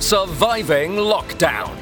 Surviving Lockdown.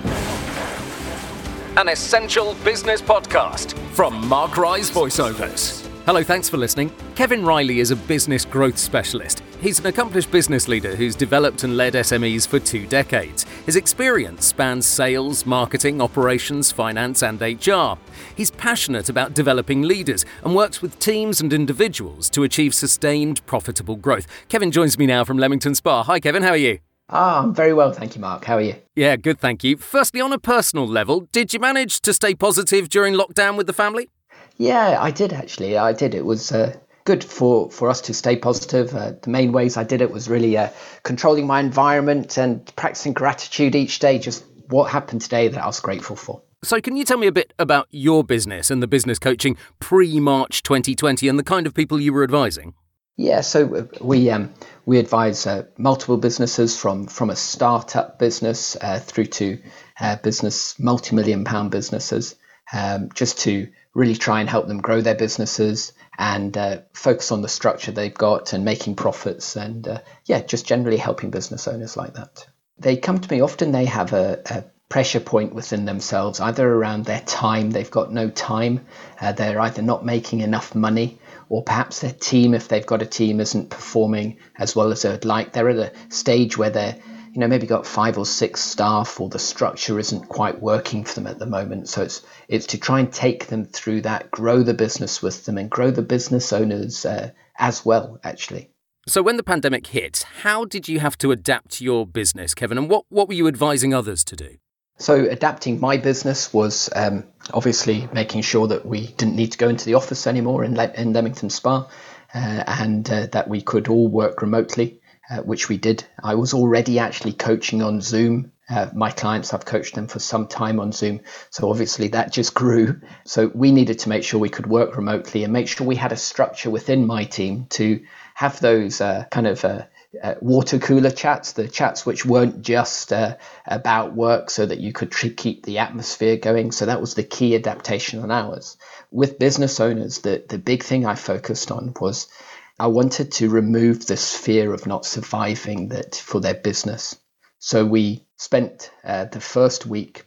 An essential business podcast from Mark Rise Voiceovers. Hello, thanks for listening. Kevin Riley is a business growth specialist. He's an accomplished business leader who's developed and led SMEs for two decades. His experience spans sales, marketing, operations, finance, and HR. He's passionate about developing leaders and works with teams and individuals to achieve sustained, profitable growth. Kevin joins me now from Leamington Spa. Hi, Kevin, how are you? Ah, I'm very well, thank you, Mark. How are you? Yeah, good, thank you. Firstly, on a personal level, did you manage to stay positive during lockdown with the family? Yeah, I did actually. I did. It was uh, good for, for us to stay positive. Uh, the main ways I did it was really uh, controlling my environment and practicing gratitude each day, just what happened today that I was grateful for. So, can you tell me a bit about your business and the business coaching pre March 2020 and the kind of people you were advising? Yeah, so uh, we um, we advise uh, multiple businesses from from a startup business uh, through to uh, business multi million pound businesses, um, just to really try and help them grow their businesses and uh, focus on the structure they've got and making profits and uh, yeah, just generally helping business owners like that. They come to me often. They have a, a pressure point within themselves, either around their time. They've got no time. they're either not making enough money or perhaps their team, if they've got a team, isn't performing as well as they'd like. They're at a stage where they're, you know, maybe got five or six staff, or the structure isn't quite working for them at the moment. So it's it's to try and take them through that, grow the business with them, and grow the business owners uh, as well. Actually. So when the pandemic hit, how did you have to adapt your business, Kevin, and what what were you advising others to do? So adapting my business was um, obviously making sure that we didn't need to go into the office anymore in, Le- in Leamington Spa, uh, and uh, that we could all work remotely, uh, which we did. I was already actually coaching on Zoom. Uh, my clients, I've coached them for some time on Zoom, so obviously that just grew. So we needed to make sure we could work remotely and make sure we had a structure within my team to have those uh, kind of uh, water cooler chats, the chats which weren't just uh, about work, so that you could tr- keep the atmosphere going. So that was the key adaptation on ours. With business owners, the, the big thing I focused on was I wanted to remove this fear of not surviving that for their business. So we spent uh, the first week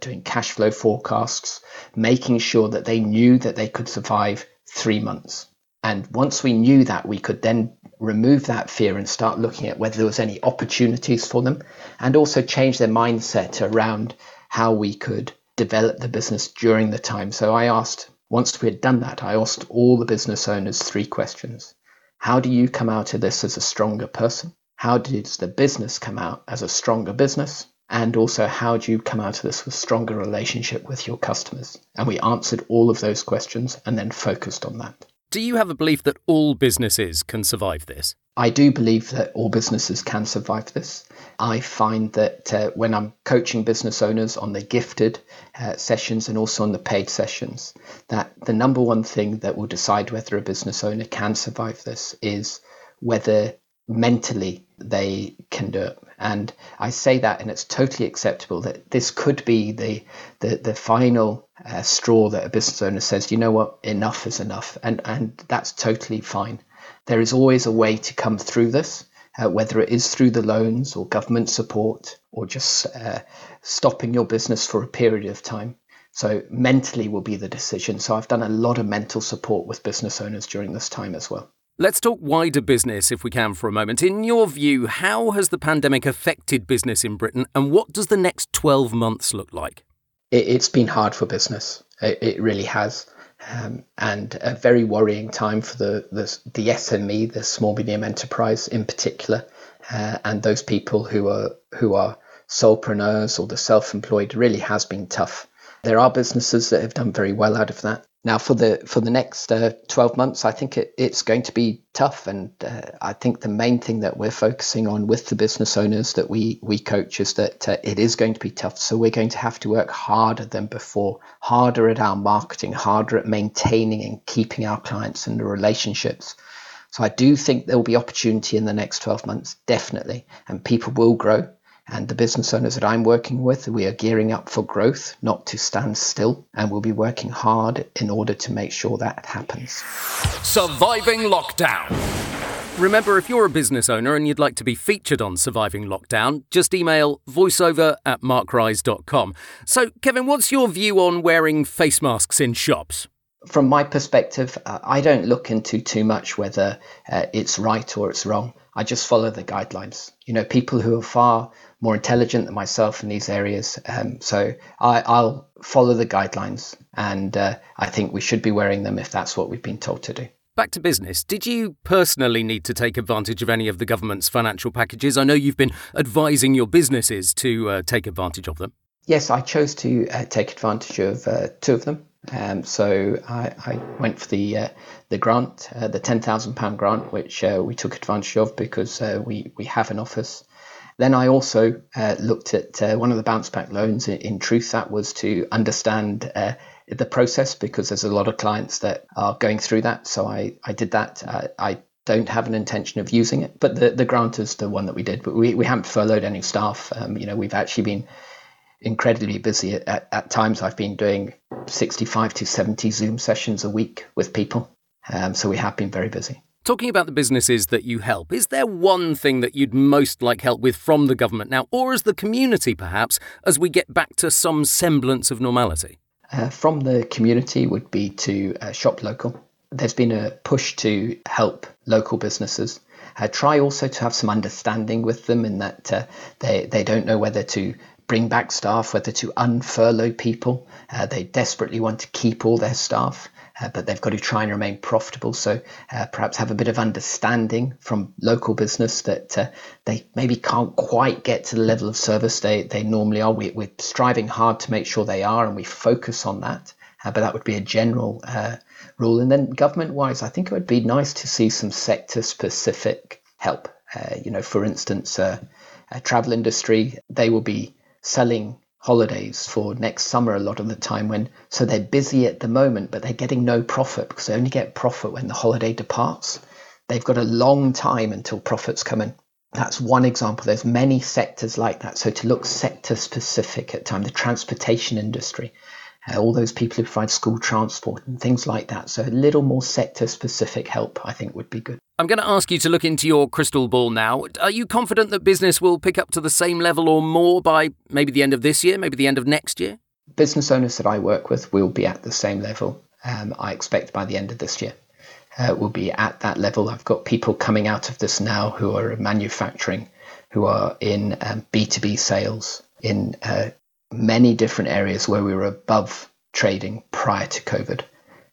doing cash flow forecasts, making sure that they knew that they could survive three months. And once we knew that, we could then remove that fear and start looking at whether there was any opportunities for them and also change their mindset around how we could develop the business during the time. So I asked, once we had done that, I asked all the business owners three questions. How do you come out of this as a stronger person? How does the business come out as a stronger business? And also, how do you come out of this with stronger relationship with your customers? And we answered all of those questions and then focused on that. Do you have a belief that all businesses can survive this? I do believe that all businesses can survive this. I find that uh, when I'm coaching business owners on the gifted uh, sessions and also on the paid sessions, that the number one thing that will decide whether a business owner can survive this is whether mentally they can do it. And I say that, and it's totally acceptable that this could be the the, the final uh, straw that a business owner says, you know what, enough is enough, and and that's totally fine. There is always a way to come through this, uh, whether it is through the loans or government support or just uh, stopping your business for a period of time. So mentally will be the decision. So I've done a lot of mental support with business owners during this time as well. Let's talk wider business if we can for a moment. In your view, how has the pandemic affected business in Britain and what does the next 12 months look like? It, has been hard for business. It, it really has. Um, and a very worrying time for the, the, the SME, the small medium enterprise in particular, uh, and those people who are who are solopreneurs or the self-employed really has been tough. There are businesses that have done very well out of that. Now, for the for the next uh, 12 months, I think it, it's going to be tough, and uh, I think the main thing that we're focusing on with the business owners that we we coach is that uh, it is going to be tough. So we're going to have to work harder than before, harder at our marketing, harder at maintaining and keeping our clients and the relationships. So I do think there will be opportunity in the next 12 months, definitely, and people will grow. And the business owners that I'm working with, we are gearing up for growth, not to stand still. And we'll be working hard in order to make sure that happens. Surviving Lockdown. Remember, if you're a business owner and you'd like to be featured on Surviving Lockdown, just email voiceover at markrise.com. So, Kevin, what's your view on wearing face masks in shops? From my perspective, uh, I don't look into too much whether uh, it's right or it's wrong. I just follow the guidelines. You know, people who are far more intelligent than myself in these areas. Um, so I, will follow the guidelines, and uh, I think we should be wearing them if that's what we've been told to do. Back to business. Did you personally need to take advantage of any of the government's financial packages? I know you've been advising your businesses to uh, take advantage of them. Yes, I chose to uh, take advantage of uh, two of them. Um, so I, I, went for the uh, the grant, uh, the ten thousand pound grant, which uh, we took advantage of because we we have an office. Then I also looked at one of the bounce back loans. In, in truth, that was to understand the process because there's a lot of clients that are going through that. So I, I did that. Uh, I don't have an intention of using it, but the, the grant is the one that we did. But we, we haven't furloughed any staff. Um, you know, we've actually been incredibly busy. At, at, times, I've been doing 65 to 70 Zoom sessions a week with people. Um, so we have been very busy. Talking about the businesses that you help, is there one thing that you'd most like help with from the government now, or as the community perhaps, as we get back to some semblance of normality? uh, from the community would be to uh, shop local. There's been a push to help local businesses. Uh, try also to have some understanding with them in that uh, they, they don't know whether to bring back staff, whether to unfurlough people. Uh, they desperately want to keep all their staff uh, but they've got to try and remain profitable. So uh, perhaps have a bit of understanding from local business that uh, they maybe can't quite get to the level of service they, they normally are. We, are striving hard to make sure they are, and we focus on that. Uh, but that would be a general uh, rule. And then government wise, I think it would be nice to see some sector specific help. Uh, you know, for instance, travel industry, they will be selling holidays for next summer a lot of the time when so they're busy at the moment but they're getting no profit because they only get profit when the holiday departs. They've got a long time until profits come in. That's one example. There's many sectors like that. So to look sector specific at time the transportation industry uh, all those people who provide school transport and things like that. So a little more sector specific help, I think, would be good. I'm going to ask you to look into your crystal ball now. Are you confident that business will pick up to the same level or more by maybe the end of this year, maybe the end of next year? Business owners that I work with will be at the same level. Um, I expect by the end of this year. Uh, will be at that level. I've got people coming out of this now who are manufacturing, who are in um, B2B sales, in uh, many different areas where we were above trading prior to COVID.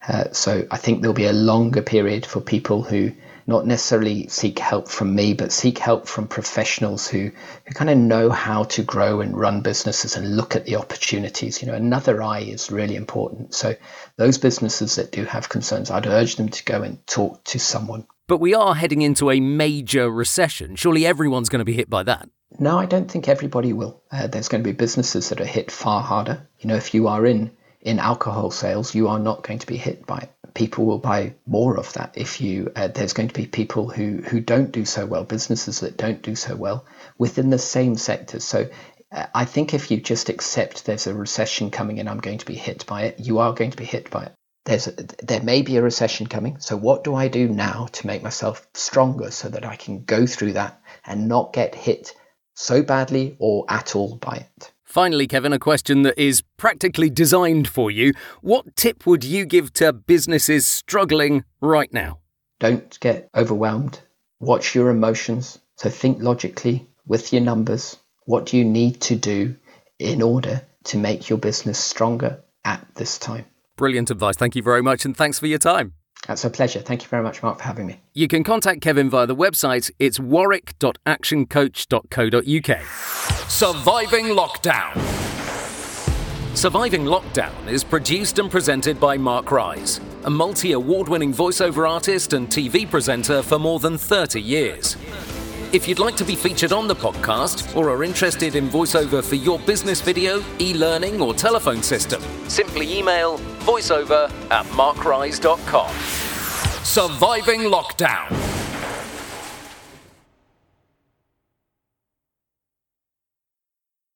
Uh, so I think there'll be a longer period for people who not necessarily seek help from me, but seek help from professionals who, who kind of know how to grow and run businesses and look at the opportunities. You know, another eye is really important. So those businesses that do have concerns, I'd urge them to go and talk to someone. But we are heading into a major recession. Surely everyone's going to be hit by that. No, I don't think everybody will. Uh, there's going to be businesses that are hit far harder. You know, if you are in in alcohol sales, you are not going to be hit by it. People will buy more of that. If you, uh, there's going to be people who who don't do so well, businesses that don't do so well within the same sectors. So uh, I think if you just accept there's a recession coming and I'm going to be hit by it, you are going to be hit by it. There's a, there may be a recession coming. So what do I do now to make myself stronger so that I can go through that and not get hit so badly or at all by it. Finally, Kevin, a question that is practically designed for you. What tip would you give to businesses struggling right now? Don't get overwhelmed. Watch your emotions. So think logically with your numbers. What do you need to do in order to make your business stronger at this time? Brilliant advice. Thank you very much, and thanks for your time. That's a pleasure. Thank you very much, Mark, for having me. You can contact Kevin via the website. It's warwick.actioncoach.co.uk. Surviving Lockdown. Surviving Lockdown is produced and presented by Mark Rise, a multi award winning voiceover artist and TV presenter for more than 30 years. If you'd like to be featured on the podcast or are interested in voiceover for your business video, e learning, or telephone system, simply email voiceover at markrise.com. Surviving Lockdown.